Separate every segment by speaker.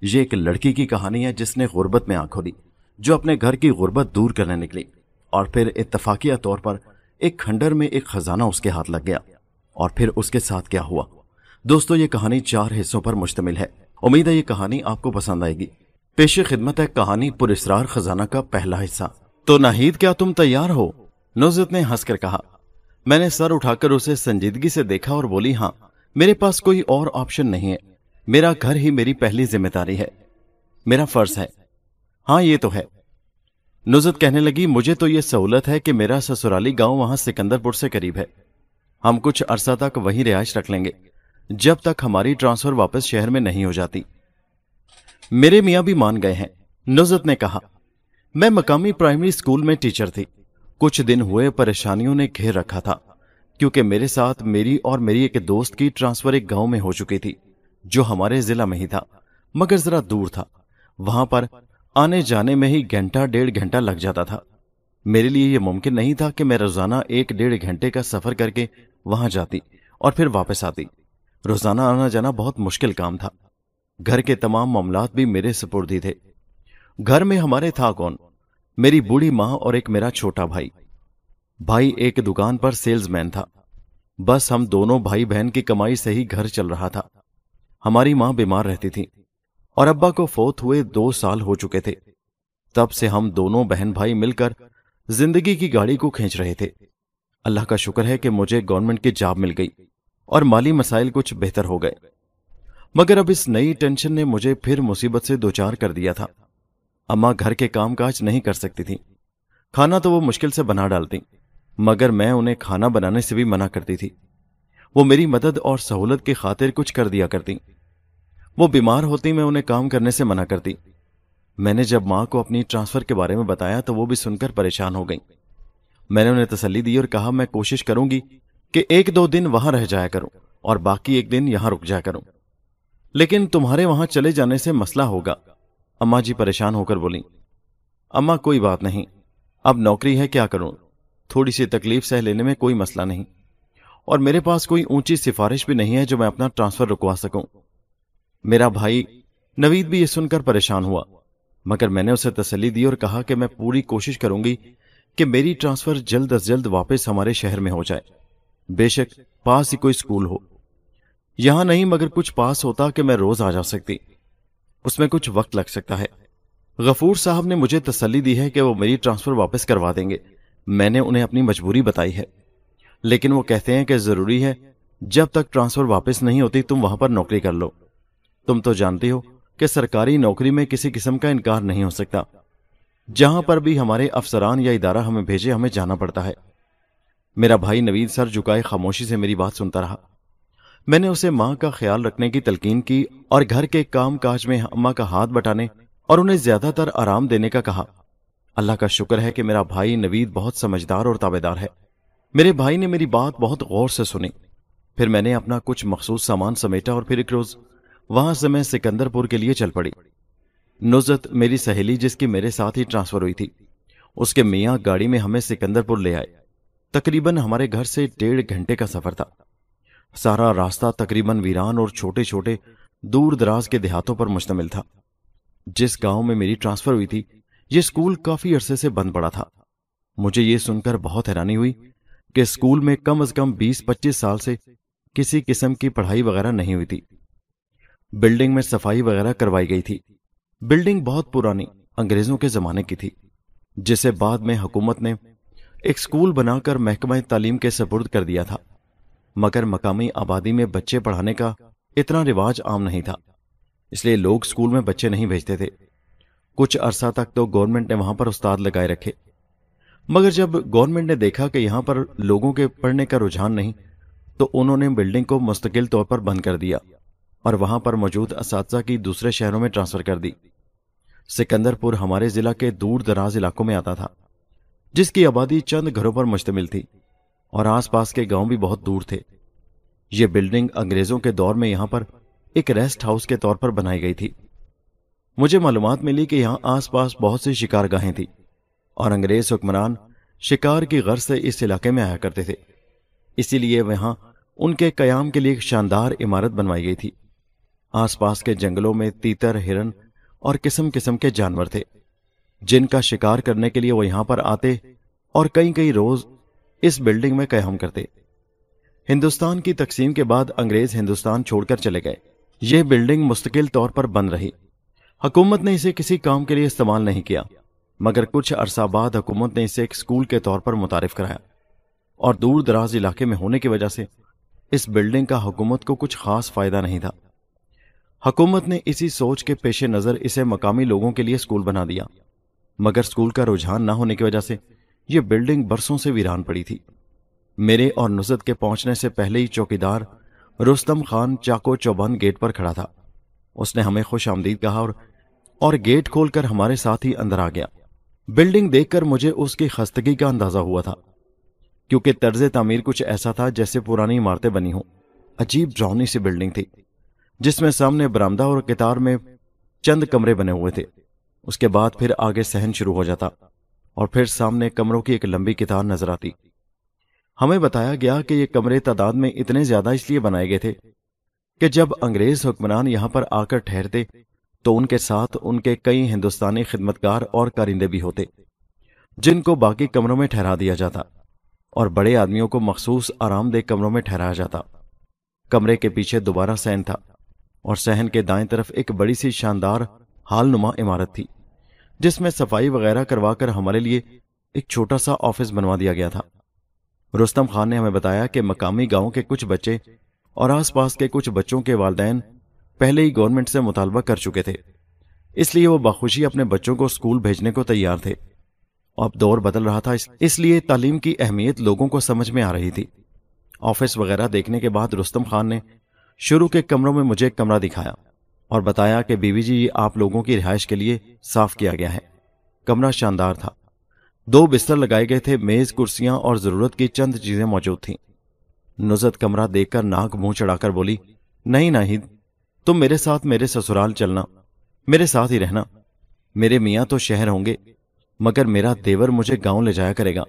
Speaker 1: یہ ایک لڑکی کی کہانی ہے جس نے غربت میں آنکھ کھولی جو اپنے گھر کی غربت دور کرنے نکلی۔ اور پھر اتفاقیہ طور پر ایک کھنڈر میں ایک خزانہ اس کے ہاتھ لگ گیا۔ اور پھر اس کے ساتھ کیا ہوا؟ دوستو، یہ کہانی چار حصوں پر مشتمل ہے۔ امید ہے یہ کہانی آپ کو پسند آئے گی۔ پیش خدمت ہے کہانی پر اسرار خزانہ کا پہلا حصہ۔ تو ناہید، کیا تم تیار ہو؟ نوزت نے ہنس کر کہا، میں نے سر اٹھا کر اسے سنجیدگی سے دیکھا اور بولی ہاں میرے پاس کوئی اور آپشن نہیں ہے۔ میرا گھر ہی میری پہلی ذمہ داری ہے۔ میرا فرض ہے۔ ہاں یہ تو ہے۔ نزت کہنے لگی، مجھے تو یہ سہولت ہے کہ میرا سسرالی گاؤں وہاں سکندر پور سے قریب ہے۔ ہم کچھ عرصہ تک وہی رہائش رکھ لیں گے۔ جب تک ہماری ٹرانسفر واپس شہر میں نہیں ہو جاتی۔ میرے میاں بھی مان گئے ہیں۔ نزت نے کہا، میں مقامی پرائمری اسکول میں ٹیچر تھی۔ کچھ دن ہوئے، پریشانیوں نے گھیر رکھا تھا۔ کیونکہ میرے ساتھ میری اور میری ایک دوست کی ٹرانسفر ایک گاؤں میں ہو چکی تھی۔ جو ہمارے ضلع میں ہی تھا، مگر ذرا دور تھا۔ وہاں پر آنے جانے میں ہی گھنٹہ ڈیڑھ گھنٹہ لگ جاتا تھا۔ میرے لیے یہ ممکن نہیں تھا کہ میں روزانہ ایک ڈیڑھ گھنٹے کا سفر کر کے وہاں جاتی اور پھر واپس آتی۔ روزانہ آنا جانا بہت مشکل کام تھا۔ گھر کے تمام معاملات بھی میرے سپردی تھے۔ گھر میں ہمارے تھا کون؟ میری بوڑھی ماں اور ایک میرا چھوٹا بھائی۔ بھائی ایک دکان پر سیلز مین تھا۔ بس ہم دونوں بھائی بہن کی کمائی سے ہی گھر چل رہا تھا۔ ہماری ماں بیمار رہتی تھی اور ابا کو فوت ہوئے دو سال ہو چکے تھے۔ تب سے ہم دونوں بہن بھائی مل کر زندگی کی گاڑی کو کھینچ رہے تھے۔ اللہ کا شکر ہے کہ مجھے گورنمنٹ کی جاب مل گئی اور مالی مسائل کچھ بہتر ہو گئے۔ مگر اب اس نئی ٹینشن نے مجھے پھر مصیبت سے دوچار کر دیا تھا۔ اما گھر کے کام کاج نہیں کر سکتی تھی کھانا تو وہ مشکل سے بنا ڈالتی، مگر میں انہیں کھانا بنانے سے بھی منع کرتی تھی۔ وہ میری مدد اور سہولت کی خاطر کچھ کر دیا کرتی۔ وہ بیمار ہوتی میں انہیں کام کرنے سے منع کرتی۔ میں نے جب ماں کو اپنی ٹرانسفر کے بارے میں بتایا تو وہ بھی سن کر پریشان ہو گئی میں نے انہیں تسلی دی اور کہا، میں کوشش کروں گی کہ ایک دو دن وہاں رہ جایا کروں اور باقی ایک دن یہاں رک جایا کروں۔ لیکن تمہارے وہاں چلے جانے سے مسئلہ ہوگا۔ اما جی پریشان ہو کر بولی اما کوئی بات نہیں۔ اب نوکری ہے، کیا کروں؟ تھوڑی سی تکلیف سہ لینے میں کوئی مسئلہ نہیں۔ اور میرے پاس کوئی اونچی سفارش بھی نہیں ہے جو میں اپنا ٹرانسفر رکوا سکوں۔ میرا بھائی نوید بھی یہ سن کر پریشان ہوا، مگر میں نے اسے تسلی دی اور کہا کہ میں پوری کوشش کروں گی کہ میری ٹرانسفر جلد از جلد واپس ہمارے شہر میں ہو جائے۔ بے شک پاس ہی کوئی اسکول ہو۔ یہاں نہیں، مگر کچھ پاس ہوتا کہ میں روز آ جا سکتی۔ اس میں کچھ وقت لگ سکتا ہے۔ غفور صاحب نے مجھے تسلی دی ہے کہ وہ میری ٹرانسفر واپس کروا دیں گے۔ میں نے انہیں اپنی مجبوری بتائی ہے۔ لیکن وہ کہتے ہیں کہ ضروری ہے، جب تک ٹرانسفر واپس نہیں ہوتی، تم وہاں پر نوکری کر لو۔ تم تو جانتی ہو کہ سرکاری نوکری میں کسی قسم کا انکار نہیں ہو سکتا۔ جہاں پر بھی ہمارے افسران یا ادارہ ہمیں بھیجے، ہمیں جانا پڑتا ہے۔ میرا بھائی نوید سر جھکائے خاموشی سے میری بات سنتا رہا۔ میں نے اسے ماں کا خیال رکھنے کی تلقین کی اور گھر کے کام کاج میں اماں کا ہاتھ بٹانے اور انہیں زیادہ تر آرام دینے کا کہا۔ اللہ کا شکر ہے کہ میرا بھائی نوید بہت سمجھدار اور تابے دار ہے۔ میرے بھائی نے میری بات بہت غور سے سنی۔ پھر میں نے اپنا کچھ مخصوص سامان سمیٹا اور پھر ایک روز وہاں سے میں سکندر پور کے لیے چل پڑی۔ نزت میری سہیلی جس کی میرے ساتھ ہی ٹرانسفر ہوئی تھی، اس کے میاں گاڑی میں ہمیں سکندر پور لے آئے۔ تقریباً ہمارے گھر سے ڈیڑھ گھنٹے کا سفر تھا۔ سارا راستہ تقریباً ویران اور چھوٹے چھوٹے دور دراز کے دیہاتوں پر مشتمل تھا۔ جس گاؤں میں میری ٹرانسفر ہوئی تھی، یہ اسکول کافی عرصے سے بند پڑا تھا۔ مجھے یہ سن کر بہت حیرانی ہوئی کہ اسکول میں کم از کم بیس پچیس سال سے کسی قسم کی پڑھائی وغیرہ نہیں ہوئی تھی۔ بلڈنگ میں صفائی وغیرہ کروائی گئی تھی۔ بلڈنگ بہت پرانی انگریزوں کے زمانے کی تھی، جسے بعد میں حکومت نے ایک اسکول بنا کر محکمہ تعلیم کے سپرد کر دیا تھا۔ مگر مقامی آبادی میں بچے پڑھانے کا اتنا رواج عام نہیں تھا، اس لیے لوگ اسکول میں بچے نہیں بھیجتے تھے۔ کچھ عرصہ تک تو گورنمنٹ نے وہاں پر استاد لگائے رکھے۔ مگر جب گورنمنٹ نے دیکھا کہ یہاں پر لوگوں کے پڑھنے کا رجحان نہیں، تو انہوں نے بلڈنگ کو مستقل طور پر بند کر دیا اور وہاں پر موجود اساتذہ کی دوسرے شہروں میں ٹرانسفر کر دی۔ سکندر پور ہمارے ضلع کے دور دراز علاقوں میں آتا تھا، جس کی آبادی چند گھروں پر مشتمل تھی اور آس پاس کے گاؤں بھی بہت دور تھے۔ یہ بلڈنگ انگریزوں کے دور میں یہاں پر ایک ریسٹ ہاؤس کے طور پر بنائی گئی تھی۔ مجھے معلومات ملی کہ یہاں آس پاس بہت سی شکار گاہیں تھیں۔ اور انگریز حکمران شکار کی غرض سے اس علاقے میں آیا کرتے تھے۔ اسی لیے وہاں ان کے قیام کے لیے ایک شاندار عمارت بنوائی گئی تھی۔ آس پاس کے جنگلوں میں تیتر، ہرن اور قسم قسم کے جانور تھے۔ جن کا شکار کرنے کے لیے وہ یہاں پر آتے اور کئی کئی روز اس بلڈنگ میں قیام کرتے۔ ہندوستان کی تقسیم کے بعد انگریز ہندوستان چھوڑ کر چلے گئے۔ یہ بلڈنگ مستقل طور پر بند رہی۔ حکومت نے اسے کسی کام کے لیے استعمال نہیں کیا۔ مگر کچھ عرصہ بعد حکومت نے اسے ایک اسکول کے طور پر متعارف کرایا اور دور دراز علاقے میں ہونے کی وجہ سے اس بلڈنگ کا حکومت کو کچھ خاص فائدہ نہیں تھا۔ حکومت نے اسی سوچ کے پیش نظر اسے مقامی لوگوں کے لیے اسکول بنا دیا، مگر اسکول کا رجحان نہ ہونے کی وجہ سے یہ بلڈنگ برسوں سے ویران پڑی تھی۔ میرے اور نزت کے پہنچنے سے پہلے ہی چوکیدار رستم خان چاکو چوبند گیٹ پر کھڑا تھا۔ اس نے ہمیں خوش آمدید کہا اور اور گیٹ کھول کر ہمارے ساتھ ہی اندر آ گیا۔ بلڈنگ دیکھ کر مجھے اس کی خستگی کا اندازہ ہوا تھا، کیونکہ طرز تعمیر کچھ ایسا تھا جیسے پرانی عمارتیں بنی ہوں۔ عجیب ڈرونی سی بلڈنگ تھی، جس میں سامنے برامدہ اور کتار میں چند کمرے بنے ہوئے تھے۔ اس کے بعد پھر آگے سہن شروع ہو جاتا اور پھر سامنے کمروں کی ایک لمبی کتار نظر آتی۔ ہمیں بتایا گیا کہ یہ کمرے تعداد میں اتنے زیادہ اس لیے بنائے گئے تھے کہ جب انگریز حکمران یہاں پر آ کر ٹھہرتے تو ان کے ساتھ ان کے کئی ہندوستانی خدمتکار اور کارندے بھی ہوتے، جن کو باقی کمروں میں ٹھہرا دیا جاتا اور بڑے آدمیوں کو مخصوص آرام دہ کمروں میں ٹھہرایا جاتا۔ کمرے کے پیچھے دوبارہ سہن تھا اور سہن کے دائیں طرف ایک بڑی سی شاندار حال نما عمارت تھی، جس میں صفائی وغیرہ کروا کر ہمارے لیے ایک چھوٹا سا آفس بنوا دیا گیا تھا۔ رستم خان نے ہمیں بتایا کہ مقامی گاؤں کے کچھ بچے اور آس پاس کے کچھ بچوں کے والدین پہلے ہی گورنمنٹ سے مطالبہ کر چکے تھے۔ اس لیے وہ بخوشی اپنے بچوں کو اسکول بھیجنے کو تیار تھے۔ اب دور بدل رہا تھا، اس لیے تعلیم کی اہمیت لوگوں کو سمجھ میں آ رہی تھی۔ آفس وغیرہ دیکھنے کے بعد رستم خان نے شروع کے کمروں میں مجھے ایک کمرہ دکھایا اور بتایا کہ بی بی جی یہ آپ لوگوں کی رہائش کے لیے صاف کیا گیا ہے۔ کمرہ شاندار تھا۔ دو بستر لگائے گئے تھے، میز، کرسیاں اور ضرورت کی چند چیزیں موجود تھیں۔ نزت کمرہ دیکھ کر ناک منہ چڑھا کر بولی، نہیں ناہید تم میرے ساتھ میرے سسرال چلنا، میرے ساتھ ہی رہنا۔ میرے میاں تو شہر ہوں گے، مگر میرا دیور مجھے گاؤں لے جایا کرے گا۔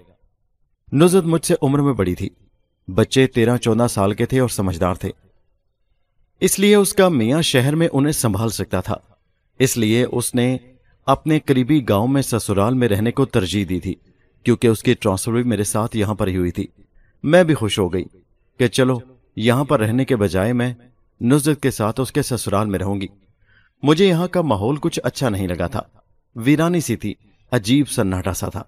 Speaker 1: نزت مجھ سے عمر میں بڑی تھی، بچے تیرہ چودہ سال کے تھے اور سمجھدار تھے۔ اس لیے اس کا میاں شہر میں انہیں سنبھال سکتا تھا۔ اس لیے اس نے اپنے قریبی گاؤں میں سسرال میں رہنے کو ترجیح دی تھی، کیونکہ اس کی ٹرانسفر بھی میرے ساتھ یہاں پر ہی ہوئی تھی۔ میں بھی خوش ہو گئی کہ چلو، یہاں پر رہنے کے بجائے میں نزت کے ساتھ اس کے سسرال میں رہوں گی۔ مجھے یہاں کا ماحول کچھ اچھا نہیں لگا تھا۔ ویرانی سی تھی، عجیب سناٹا سا تھا۔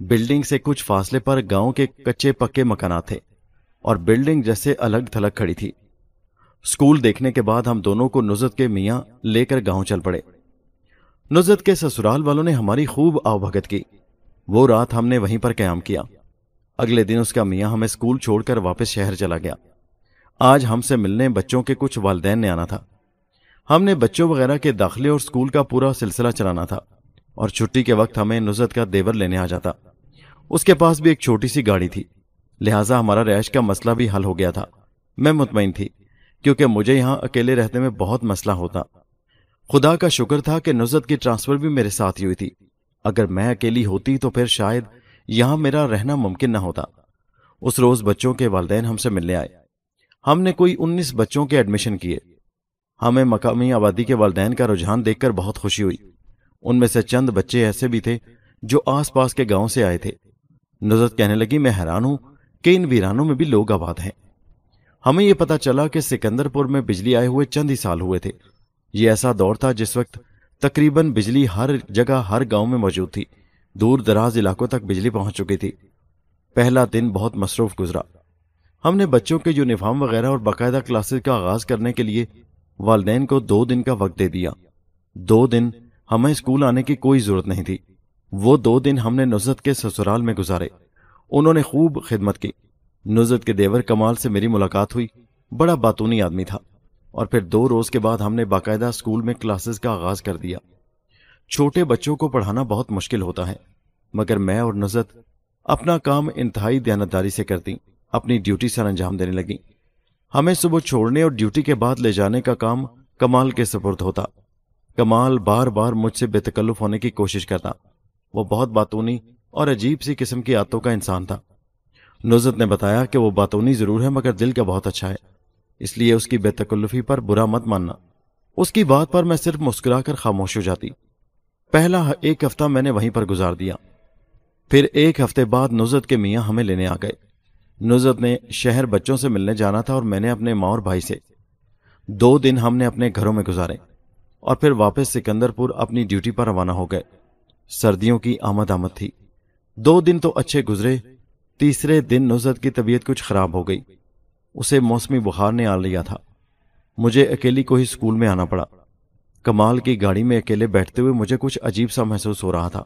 Speaker 1: بلڈنگ سے کچھ فاصلے پر گاؤں کے کچے پکے مکانات تھے اور بلڈنگ جیسے الگ تھلگ کھڑی تھی۔ اسکول دیکھنے کے بعد ہم دونوں کو نزت کے میاں لے کر گاؤں چل پڑے۔ نزت کے سسرال والوں نے ہماری خوب آو بھگت کی۔ وہ رات ہم نے وہیں پر قیام کیا۔ اگلے دن اس کا میاں ہمیں اسکول چھوڑ کر واپس شہر چلا گیا۔ آج ہم سے ملنے بچوں کے کچھ والدین نے آنا تھا۔ ہم نے بچوں وغیرہ کے داخلے اور اسکول کا پورا سلسلہ چلانا تھا اور چھٹی کے وقت ہمیں نزت کا دیور لینے آ جاتا۔ اس کے پاس بھی ایک چھوٹی سی گاڑی تھی۔ لہٰذا ہمارا رہائش کا مسئلہ بھی حل ہو گیا تھا۔ میں مطمئن تھی، کیونکہ مجھے یہاں اکیلے رہنے میں بہت مسئلہ ہوتا۔ خدا کا شکر تھا کہ نزت کی ٹرانسفر بھی میرے ساتھ ہی ہوئی تھی۔ اگر میں اکیلی ہوتی تو پھر شاید یہاں میرا رہنا ممکن نہ ہوتا۔ اس روز بچوں کے والدین ہم سے ملنے آئے۔ ہم نے کوئی انیس بچوں کے ایڈمیشن کیے۔ ہمیں مقامی آبادی کے والدین کا رجحان دیکھ کر بہت خوشی ہوئی۔ ان میں سے چند بچے ایسے بھی تھے جو آس پاس کے گاؤں سے آئے تھے۔ نظرت کہنے لگی، میں حیران ہوں کہ ان ویرانوں میں بھی لوگ آباد ہیں۔ ہمیں یہ پتا چلا کہ سکندر پور میں بجلی آئے ہوئے چند ہی سال ہوئے تھے۔ یہ ایسا دور تھا جس وقت تقریباً بجلی ہر جگہ ہر گاؤں میں موجود تھی۔ دور دراز علاقوں تک بجلی پہنچ چکی تھی۔ پہلا دن بہت مصروف گزرا۔ ہم نے بچوں کے یونیفارم وغیرہ اور باقاعدہ کلاسز کا آغاز کرنے کے لیے والدین کو دو دن کا وقت دے دیا۔ دو دن ہمیں اسکول آنے کی کوئی ضرورت نہیں تھی۔ وہ دو دن ہم نے نزت کے سسرال میں گزارے۔ انہوں نے خوب خدمت کی۔ نزت کے دیور کمال سے میری ملاقات ہوئی۔ بڑا باتونی آدمی تھا۔ اور پھر دو روز کے بعد ہم نے باقاعدہ اسکول میں کلاسز کا آغاز کر دیا۔ چھوٹے بچوں کو پڑھانا بہت مشکل ہوتا ہے۔ مگر میں اور نزت اپنا کام انتہائی دیانتداری سے کرتی اپنی ڈیوٹی سر انجام دینے لگی ہمیں صبح چھوڑنے اور ڈیوٹی کے بعد لے جانے کا کام کمال کے سپرد ہوتا۔ کمال بار بار مجھ سے بے تکلف ہونے کی کوشش کرتا۔ وہ بہت باتونی اور عجیب سی قسم کی آتوں کا انسان تھا۔ نزت نے بتایا کہ وہ باتونی ضرور ہے مگر دل کا بہت اچھا ہے۔ اس لیے اس کی بے تکلفی پر برا مت ماننا۔ اس کی بات پر میں صرف مسکرا کر خاموش ہو جاتی۔ پہلا ایک ہفتہ میں نے وہیں پر گزار دیا۔ پھر ایک ہفتے بعد نزت کے میاں ہمیں لینے آ گئے۔ نزت نے شہر بچوں سے ملنے جانا تھا اور میں نے اپنے ماں اور بھائی سے۔ دو دن ہم نے اپنے گھروں میں گزارے اور پھر واپس سکندر پور اپنی ڈیوٹی پر روانہ ہو گئے۔ سردیوں کی آمد آمد تھی۔ دو دن تو اچھے گزرے۔ تیسرے دن نزت کی طبیعت کچھ خراب ہو گئی۔ اسے موسمی بخار نے آ لیا تھا۔ مجھے اکیلی کو ہی اسکول میں آنا پڑا۔ کمال کی گاڑی میں اکیلے بیٹھتے ہوئے مجھے کچھ عجیب سا محسوس ہو رہا تھا،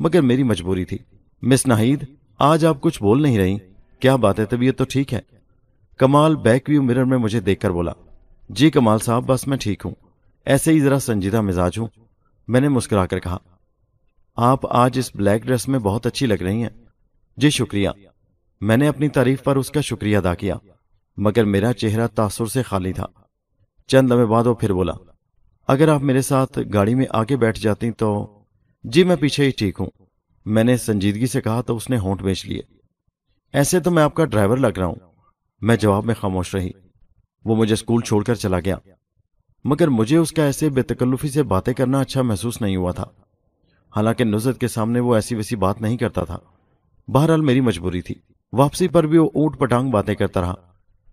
Speaker 1: مگر میری مجبوری تھی۔ مس ناہید آج آپ کچھ بول نہیں رہی۔ کیا بات ہے طبیعت تو ٹھیک ہے کمال بیک ویو مرر میں مجھے دیکھ کر بولا جی کمال صاحب، بس میں ٹھیک ہوں۔ ایسے ہی ذرا سنجیدہ مزاج ہوں۔ میں نے مسکرا کر کہا، آپ آج اس بلیک ڈریس میں بہت اچھی لگ رہی ہیں۔ جی شکریہ۔ میں نے اپنی تعریف پر اس کا شکریہ ادا کیا، مگر میرا چہرہ تاثر سے خالی تھا۔ چند لمحے بعد وہ پھر بولا، اگر آپ میرے ساتھ گاڑی میں آگے بیٹھ جاتی تو جی میں پیچھے ہی ٹھیک ہوں۔ میں نے سنجیدگی سے کہا تو اس نے ہونٹ بیچ لیے۔ ایسے تو میں آپ کا ڈرائیور لگ رہا ہوں۔ میں جواب میں خاموش رہی۔ وہ مجھے اسکول چھوڑ کر چلا گیا۔ مگر مجھے اس کا ایسے بے تکلفی سے باتیں کرنا اچھا محسوس نہیں ہوا تھا۔ حالانکہ نزت کے سامنے وہ ایسی ویسی بات نہیں کرتا تھا۔ بہرحال میری مجبوری تھی۔ واپسی پر بھی وہ اونٹ پٹانگ باتیں کرتا رہا۔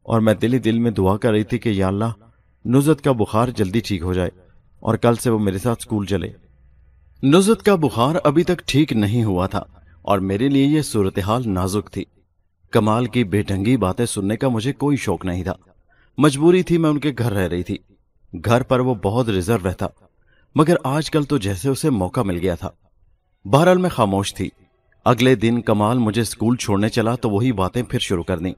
Speaker 1: اور میں دلی دل میں دعا کر رہی تھی کہ یا اللہ نزت کا بخار جلدی ٹھیک ہو جائے اور کل سے وہ میرے ساتھ اسکول چلے۔ نزت کا بخار ابھی تک ٹھیک نہیں ہوا تھا اور میرے لیے یہ صورتحال نازک تھی۔ کمال کی بے ڈھنگی باتیں سننے کا مجھے کوئی شوق نہیں تھا۔ مجبوری تھی میں ان کے گھر رہ رہی تھی۔ گھر پر وہ بہت ریزرو رہتا، مگر آج کل تو جیسے اسے موقع مل گیا تھا۔ بہرحال میں خاموش تھی۔ اگلے دن کمال مجھے اسکول چھوڑنے چلا تو وہی باتیں پھر شروع کر دیں۔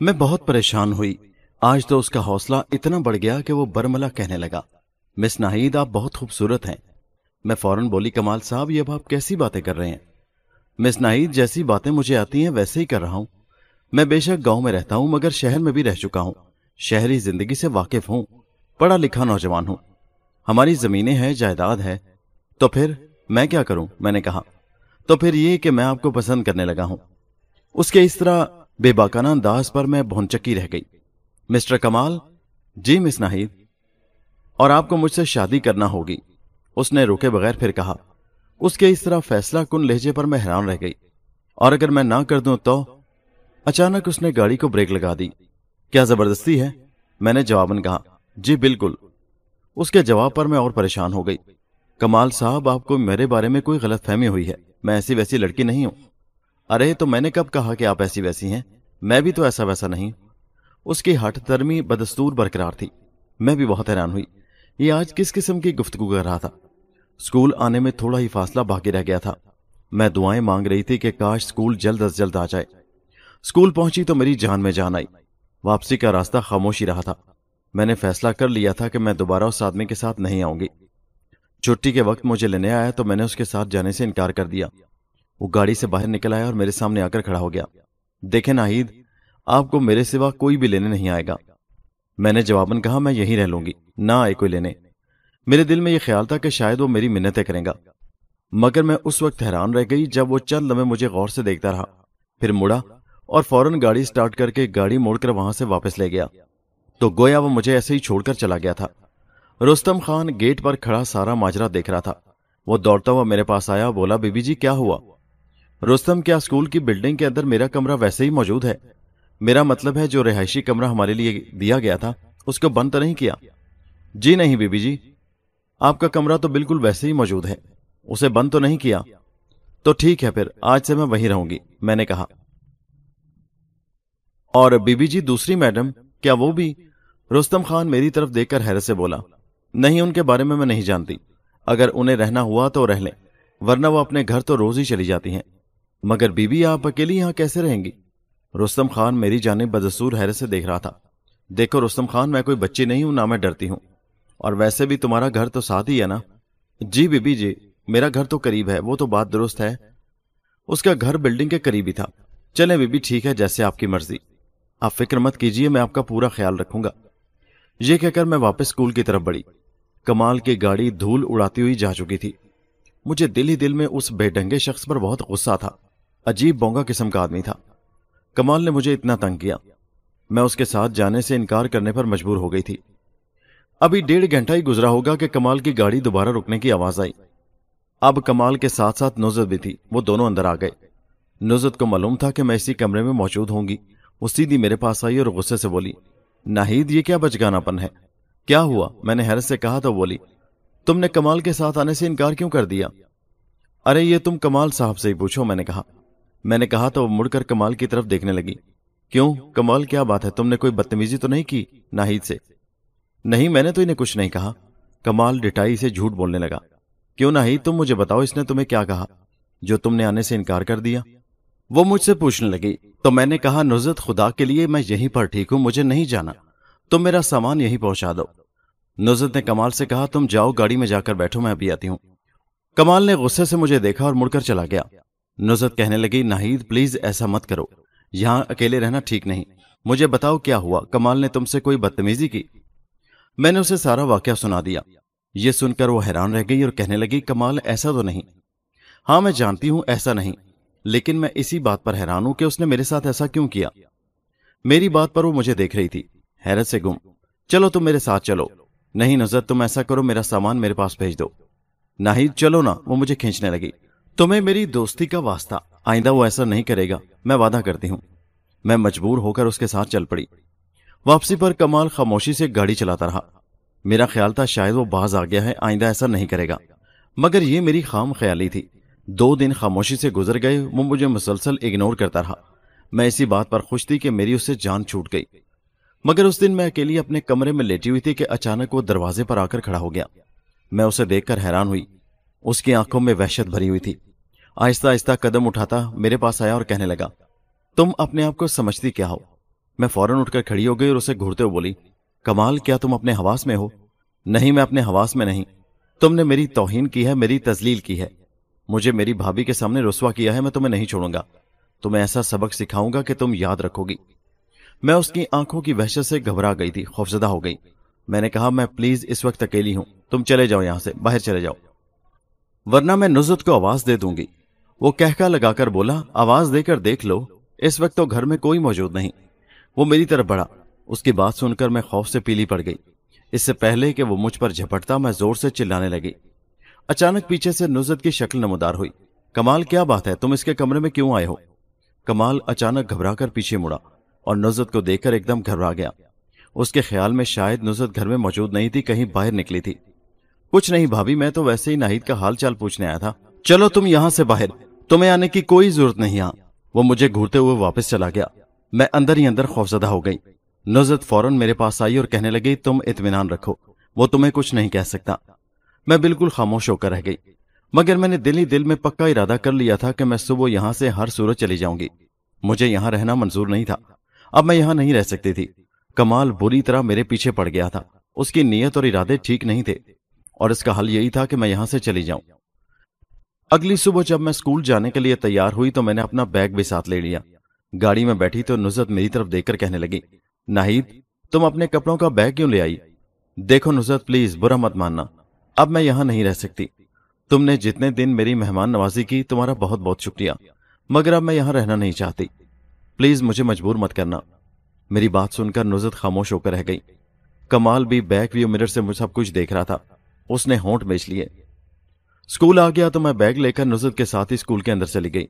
Speaker 1: میں بہت پریشان ہوئی۔ آج تو اس کا حوصلہ اتنا بڑھ گیا کہ وہ برملا کہنے لگا، مس ناہید، آپ بہت خوبصورت ہیں۔ میں فوراً بولی، کمال صاحب، یہ اب آپ کیسی باتیں کر رہے ہیں؟ مس ناہید، جیسی باتیں مجھے آتی ہیں، ویسے ہی کر رہا ہوں۔ میں بے شک گاؤں میں رہتا ہوں، مگر شہر میں بھی رہ چکا ہوں۔ شہری زندگی سے واقف ہوں، پڑھا لکھا نوجوان ہوں۔ ہماری زمینیں ہیں، جائیداد ہے۔ تو پھر میں کیا کروں؟ میں نے کہا، تو پھر یہ کہ میں آپ کو پسند کرنے لگا ہوں۔ اس کے اس طرح بے باکانہ انداز پر میں بھونچکی رہ گئی۔ مسٹر کمال جی مس ناہید، اور آپ کو مجھ سے شادی کرنا ہوگی۔ اس نے روکے بغیر پھر کہا، اس کے اس طرح فیصلہ کن لہجے پر میں حیران رہ گئی۔ اور اگر میں نہ کر دوں تو اچانک اس نے گاڑی کو بریک لگا دی۔ کیا زبردستی ہے؟ میں نے جواباً کہا جی بالکل۔ اس کے جواب پر میں اور پریشان ہو گئی۔ کمال صاحب، آپ کو میرے بارے میں کوئی غلط فہمی ہوئی ہے؟ میں ایسی ویسی لڑکی نہیں ہوں۔ ارے، تو میں نے کب کہا کہ آپ ایسی ویسی ہیں؟ میں بھی تو ایسا ویسا نہیں۔ اس کی ہٹ درمی بدستور برقرار تھی۔ میں بھی بہت حیران ہوئی۔ یہ آج کس قسم کی گفتگو کر رہا تھا؟ اسکول آنے میں تھوڑا ہی فاصلہ باقی رہ گیا تھا۔ میں دعائیں مانگ رہی تھی کہ کاش اسکول جلد از جلد آ جائے۔ اسکول پہنچی تو میری جان میں جان آئی۔ واپسی کا راستہ خاموشی رہا تھا۔ میں نے فیصلہ کر لیا تھا کہ میں دوبارہ اس آدمی کے ساتھ نہیں آؤں گی۔ چھٹی کے وقت مجھے لینے آیا تو میں نے اس کے ساتھ جانے سے انکار کر دیا۔ وہ گاڑی سے باہر نکل آیا اور میرے سامنے آ کر کھڑا ہو گیا۔ دیکھیں ناہید، آپ کو میرے سوا کوئی بھی لینے نہیں آئے گا۔ میں نے جواباً کہا، میں یہیں رہ لوں گی۔ نہ آئے کوئی لینے۔ میرے دل میں یہ خیال تھا کہ شاید وہ میری منتیں کریں گا۔ مگر میں اس وقت حیران رہ گئی جب وہ چند لمحے مجھے غور سے دیکھتا رہا۔ پھر مڑا اور فوراً گاڑی سٹارٹ کر کے گاڑی موڑ کر وہاں سے واپس لے گیا۔ تو گویا وہ مجھے ایسے ہی چھوڑ کر چلا گیا تھا۔ رستم خان گیٹ پر کھڑا سارا ماجرا دیکھ رہا تھا۔ وہ دوڑتا ہوا میرے پاس آیا، بولا بی بی جی کیا ہوا؟ رستم، کیا اسکول کی بلڈنگ کے اندر میرا کمرہ ویسے ہی موجود ہے؟ میرا مطلب ہے جو رہائشی کمرہ ہمارے لیے دیا گیا تھا، اس کو بند تو نہیں کیا؟ جی نہیں بی بی جی آپ کا کمرہ تو بالکل ویسے ہی موجود ہے، اسے بند تو نہیں کیا؟ تو ٹھیک ہے پھر، آج سے میں وہیں رہوں گی، میں نے کہا۔ اور بی بی جی دوسری میڈم، کیا وہ بھی رستم خان میری طرف دیکھ کر حیرت سے بولا، نہیں، ان کے بارے میں میں نہیں جانتی۔ اگر انہیں رہنا ہوا تو رہ لیں، ورنہ وہ اپنے گھر تو روز ہی چلی جاتی ہیں۔ مگر بی بی، آپ اکیلی یہاں کیسے رہیں گی؟ رستم خان میری جانب بدسور حیرت سے دیکھ رہا تھا۔ دیکھو رستم خان، میں کوئی بچی نہیں ہوں، نہ میں ڈرتی ہوں۔ اور ویسے بھی تمہارا گھر تو ساتھ ہی ہے نا؟ جی بی بی جی میرا گھر تو قریب ہے، وہ تو بات درست ہے۔ اس کا گھر بلڈنگ کے قریب ہی تھا۔ چلیں بی بی، ٹھیک ہے، جیسے آپ کی مرضی۔ آپ فکر مت کیجیے میں آپ کا پورا خیال رکھوں گا۔ یہ کہہ کر میں واپس اسکول کی طرف بڑھی۔ کمال کی گاڑی دھول اڑاتی ہوئی جا چکی تھی۔ مجھے دل ہی دل میں اس بے ڈنگے شخص پر بہت غصہ تھا۔ عجیب بونگا قسم کا آدمی تھا۔ کمال نے مجھے اتنا تنگ کیا۔ میں اس کے ساتھ جانے سے انکار کرنے پر مجبور ہو گئی تھی۔ ابھی ڈیڑھ گھنٹہ ہی گزرا ہوگا کہ کمال کی گاڑی دوبارہ رکنے کی آواز آئی۔ اب کمال کے ساتھ ساتھ نوزت بھی تھی۔ وہ دونوں اندر آ گئے۔ نوزت کو معلوم تھا کہ میں اسی کمرے میں موجود ہوں گی۔ وہ سیدھی میرے پاس آئی اور غصے سے بولی، ناہید، یہ کیا بچگانا پن ہے؟ کیا ہوا؟ میں نے حیرت سے کہا تو بولی، تم نے کمال کے ساتھ آنے سے انکار کیوں کر دیا؟ ارے، یہ تم کمال صاحب سے ہی پوچھو، میں نے کہا۔ میں نے کہا تو وہ مڑ کر کمال کی طرف دیکھنے لگی۔ کیوں؟ کمال کیا بات ہے؟ تم نے کوئی بدتمیزی تو نہیں کی ناہید سے؟ نہیں، میں نے تو انہیں کچھ نہیں کہا۔ کمال ڈٹائی سے جھوٹ بولنے لگا۔ کیوں ناہید؟ تم مجھے بتاؤ، اس نے تمہیں کیا کہا؟ جو تم نے آنے سے انکار کر دیا۔ وہ مجھ سے پوچھنے لگی، تو میں نے کہا نزت خدا کے لیے میں یہیں پر ٹھیک ہوں، مجھے نہیں جانا۔ تم میرا سامان یہیں پہنچا دو۔ نزت نے کمال سے کہا، تم جاؤ، گاڑی میں جا کر بیٹھو، میں ابھی آتی ہوں۔ کمال نے غصے سے مجھے دیکھا اور مڑ کر چلا گیا۔ نزت کہنے لگی ناہید پلیز ایسا مت کرو۔ یہاں اکیلے رہنا ٹھیک نہیں۔ مجھے بتاؤ کیا ہوا؟ کمال نے تم سے کوئی بدتمیزی کی؟ میں نے اسے سارا واقعہ سنا دیا۔ یہ سن کر وہ حیران رہ گئی اور کہنے لگی، کمال، ایسا تو نہیں۔ ہاں میں جانتی ہوں، ایسا نہیں۔ لیکن میں اسی بات پر حیران ہوں کہ اس نے میرے ساتھ ایسا کیوں کیا؟ میری بات پر وہ مجھے دیکھ رہی تھی۔ حیرت سے گم۔ چلو تم میرے ساتھ چلو۔ نہیں نظر، تم ایسا کرو، میرا سامان میرے پاس بھیج دو۔ ناہید چلو نا، وہ مجھے کھینچنے لگی۔ تمہیں میری دوستی کا واسطہ۔ آئندہ وہ ایسا نہیں کرے گا۔ میں وعدہ کرتی ہوں۔ میں مجبور ہو کر اس کے ساتھ چل پڑی۔ واپسی پر کمال خاموشی سے گاڑی چلاتا رہا۔ میرا خیال تھا شاید وہ باز آ گیا ہے، آئندہ ایسا نہیں کرے گا۔ مگر یہ میری خام خیالی تھی۔ دو دن خاموشی سے گزر گئے، وہ مجھے مسلسل اگنور کرتا رہا۔ میں اسی بات پر خوش تھی کہ میری اس سے جان چھوٹ گئی۔ مگر اس دن میں اکیلی اپنے کمرے میں لیٹی ہوئی تھی کہ اچانک وہ دروازے پر آ کر کھڑا ہو گیا۔ میں اسے دیکھ کر حیران ہوئی۔ اس کی آنکھوں میں وحشت بھری ہوئی تھی۔ آہستہ آہستہ قدم اٹھاتا میرے پاس آیا اور کہنے لگا، تم اپنے آپ کو سمجھتی کیا ہو؟ میں فوراً اٹھ کر کھڑی ہو گئی اور اسے گھورتے ہوئے بولی، کمال، کیا تم اپنے حواس میں ہو؟ نہیں، میں اپنے حواس میں نہیں۔ تم نے میری توہین کی ہے، میری تزلیل کی ہے۔ مجھے میری بھابھی کے سامنے رسوا کیا ہے، میں تمہیں نہیں چھوڑوں گا۔ تمہیں ایسا سبق سکھاؤں گا کہ تم یاد رکھو گی۔ میں اس کی آنکھوں کی وحشت سے گھبرا گئی تھی، خوفزدہ ہو گئی۔ میں نے کہا، میں پلیز اس وقت اکیلی ہوں۔ تم چلے جاؤ یہاں سے، باہر چلے جاؤ۔ ورنہ میں نزت کو آواز دے دوں گی۔ وہ کہکا لگا کر بولا، آواز دے کر دیکھ لو، اس وقت تو گھر میں کوئی موجود نہیں۔ وہ میری طرف بڑھا۔ اس کی بات سن کر میں خوف سے پیلی پڑ گئی۔ اس سے پہلے کہ وہ مجھ پر جھپٹتا، میں زور سے چلانے لگی۔ اچانک پیچھے سے نزت کی شکل نمودار ہوئی۔ کمال کیا بات ہے؟ تم اس کے کمرے میں کیوں آئے ہو؟ کمال اچانک گھبرا کر پیچھے مڑا اور نزت کو دیکھ کر ایک دم گھبرا گیا۔ اس کے خیال میں شاید نزت گھر میں موجود نہیں تھی، کہیں باہر نکلی تھی۔ کچھ نہیں بھابھی، میں تو ویسے ہی ناہید کا حال چال پوچھنے آیا تھا۔ چلو تم یہاں سے باہر۔ تمہیں آنے کی کوئی ضرورت نہیں یہاں۔ وہ مجھے گھورتے ہوئے واپس چلا گیا۔ میں اندر ہی اندر خوفزدہ ہو گئی۔ نزت فوراً میرے پاس آئی اور کہنے لگی، تم اطمینان رکھو۔ وہ تمہیں کچھ نہیں کہہ سکتا۔ میں بالکل خاموش ہو کر رہ گئی۔ مگر میں نے دل ہی دل میں پکا ارادہ کر لیا تھا کہ میں صبح یہاں سے ہر صورت چلی جاؤں گی۔ مجھے یہاں رہنا منظور نہیں تھا۔ اب میں یہاں نہیں رہ سکتی تھی۔ کمال بری طرح میرے پیچھے پڑ گیا تھا۔ اس کی نیت اور ارادے ٹھیک نہیں تھے۔ اور اس کا حل یہی تھا کہ میں یہاں سے چلی جاؤں۔ اگلی صبح جب میں اسکول جانے کے لیے تیار ہوئی تو میں نے اپنا بیگ بھی ساتھ لے لیا۔ گاڑی میں بیٹھی تو نزت میری طرف دیکھ کر کہنے لگی، ناہید، تم اپنے کپڑوں کا بیگ کیوں لے آئی؟ دیکھو نزت پلیز، برا مت ماننا۔ اب میں یہاں نہیں رہ سکتی۔ تم نے جتنے دن میری مہمان نوازی کی، تمہارا بہت بہت شکریہ۔ مگر اب میں یہاں رہنا نہیں چاہتی۔ پلیز مجھے مجبور مت کرنا۔ میری بات سن کر نزت خاموش ہو کر رہ گئی۔ کمال بھی بیک ویو مرر سے سب کچھ دیکھ رہا تھا۔ اس نے ہونٹ بیچ لیے۔ اسکول آ گیا تو میں بیگ لے کر نزت کے ساتھ ہی اسکول کے اندر چلی گئی۔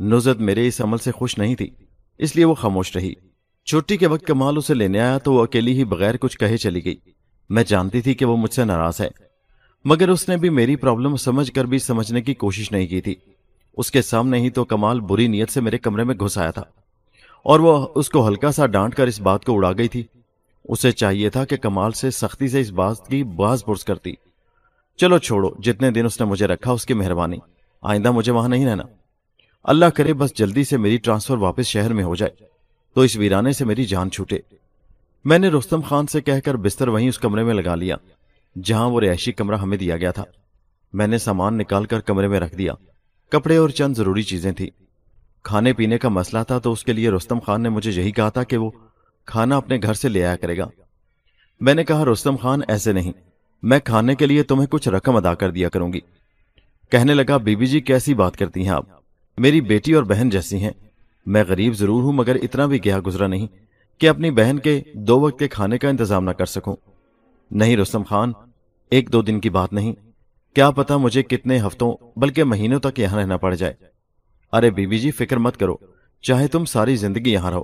Speaker 1: نزت میرے اس عمل سے خوش نہیں تھی، اس لیے وہ خاموش رہی۔ چھٹی کے وقت کمال اسے لینے آیا تو وہ اکیلی ہی بغیر کچھ کہے چلی گئی۔ میں جانتی تھی کہ وہ مجھ سے ناراض ہے۔ مگر اس نے بھی میری پرابلم سمجھ کر بھی سمجھنے کی کوشش نہیں کی تھی۔ اس کے سامنے ہی تو کمال بری نیت سے میرے کمرے میں گھس آیا تھا۔ اور وہ اس کو ہلکا سا ڈانٹ کر اس بات کو اڑا گئی تھی۔ اسے چاہیے تھا کہ کمال سے سختی سے اس بات کی باز پرس کرتی۔ چلو چھوڑو، جتنے دن اس نے مجھے رکھا اس کی مہربانی۔ آئندہ مجھے وہاں نہیں رہنا۔ اللہ کرے بس جلدی سے میری ٹرانسفر واپس شہر میں ہو جائے، تو اس ویرانے سے میری جان چھوٹے۔ میں نے رستم خان سے کہہ کر بستر وہیں اس کمرے میں لگا لیا۔ جہاں وہ رہائشی کمرہ ہمیں دیا گیا تھا۔ میں نے سامان نکال کر کمرے میں رکھ دیا۔ کپڑے اور چند ضروری چیزیں تھیں۔ کھانے پینے کا مسئلہ تھا تو اس کے لیے رستم خان نے مجھے یہی کہا تھا کہ وہ کھانا اپنے گھر سے لے آیا کرے گا۔ میں نے کہا، رستم خان، ایسے نہیں۔ میں کھانے کے لیے تمہیں کچھ رقم ادا کر دیا کروں گی۔ کہنے لگا بی بی جی کیسی بات کرتی ہیں آپ؟ میری بیٹی اور بہن جیسی ہیں۔ میں غریب ضرور ہوں، مگر اتنا بھی گیا گزرا نہیں کہ اپنی بہن کے دو وقت کے کھانے کا انتظام نہ کر سکوں۔ نہیں رستم خان، ایک دو دن کی بات نہیں۔ کیا پتا مجھے کتنے ہفتوں، بلکہ مہینوں تک یہاں رہنا پڑ جائے۔ ارے بی بی جی فکر مت کرو۔ چاہے تم ساری زندگی یہاں رہو۔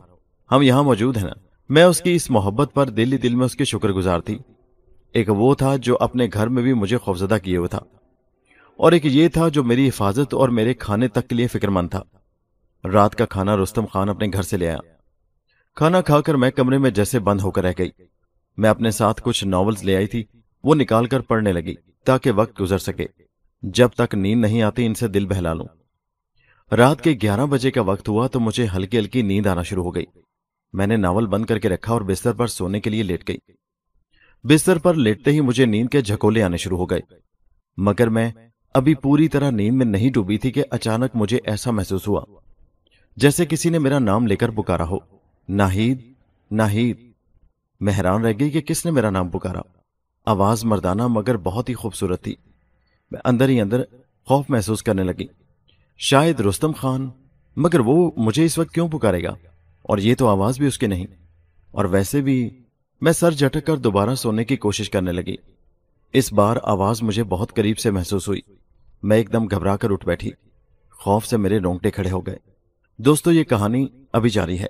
Speaker 1: ہم یہاں موجود ہیں نا۔ میں اس کی اس محبت پر دل ہی دل میں اس کی شکر گزار تھی۔ ایک وہ تھا جو اپنے گھر میں بھی مجھے خوفزدہ کیے ہوئے تھا۔ اور ایک یہ تھا جو میری حفاظت اور میرے کھانے تک کے لیے فکر مند تھا۔ رات کا کھانا رستم خان اپنے گھر سے لے آیا۔ کھانا کھا کر میں کمرے میں جیسے بند ہو کر رہ گئی۔ میں اپنے ساتھ کچھ ناولز لے آئی تھی، وہ نکال کر پڑھنے لگی تاکہ وقت گزر سکے۔ جب تک نیند نہیں آتی، ان سے دل بہلا لوں۔ رات کے گیارہ بجے کا وقت ہوا تو مجھے ہلکی ہلکی نیند آنا شروع ہو گئی۔ میں نے ناول بند کر کے رکھا اور بستر پر سونے کے لیے لیٹ گئی۔ بستر پر لیٹتے ہی مجھے نیند کے جھکولے آنے شروع ہو گئے۔ مگر میں ابھی پوری طرح نیند میں نہیں ڈوبی تھی کہ اچانک مجھے ایسا محسوس ہوا۔ جیسے کسی نے میرا نام لے کر پکارا ہو۔ ناہید ناہید۔ میں حیران رہ گئی کہ کس نے میرا نام پکارا۔ آواز مردانہ مگر بہت ہی خوبصورت تھی۔ میں اندر ہی اندر خوف محسوس کرنے لگی۔ شاید رستم خان، مگر وہ مجھے اس وقت کیوں پکارے گا؟ اور یہ تو آواز بھی اس کی نہیں۔ اور ویسے بھی میں سر جھٹک کر دوبارہ سونے کی کوشش کرنے لگی۔ اس بار آواز مجھے بہت قریب سے محسوس ہوئی۔ میں ایک دم گھبرا کر اٹھ بیٹھی۔ خوف سے میرے رونگٹے کھڑے ہو گئے۔ دوستو، یہ کہانی ابھی جاری ہے۔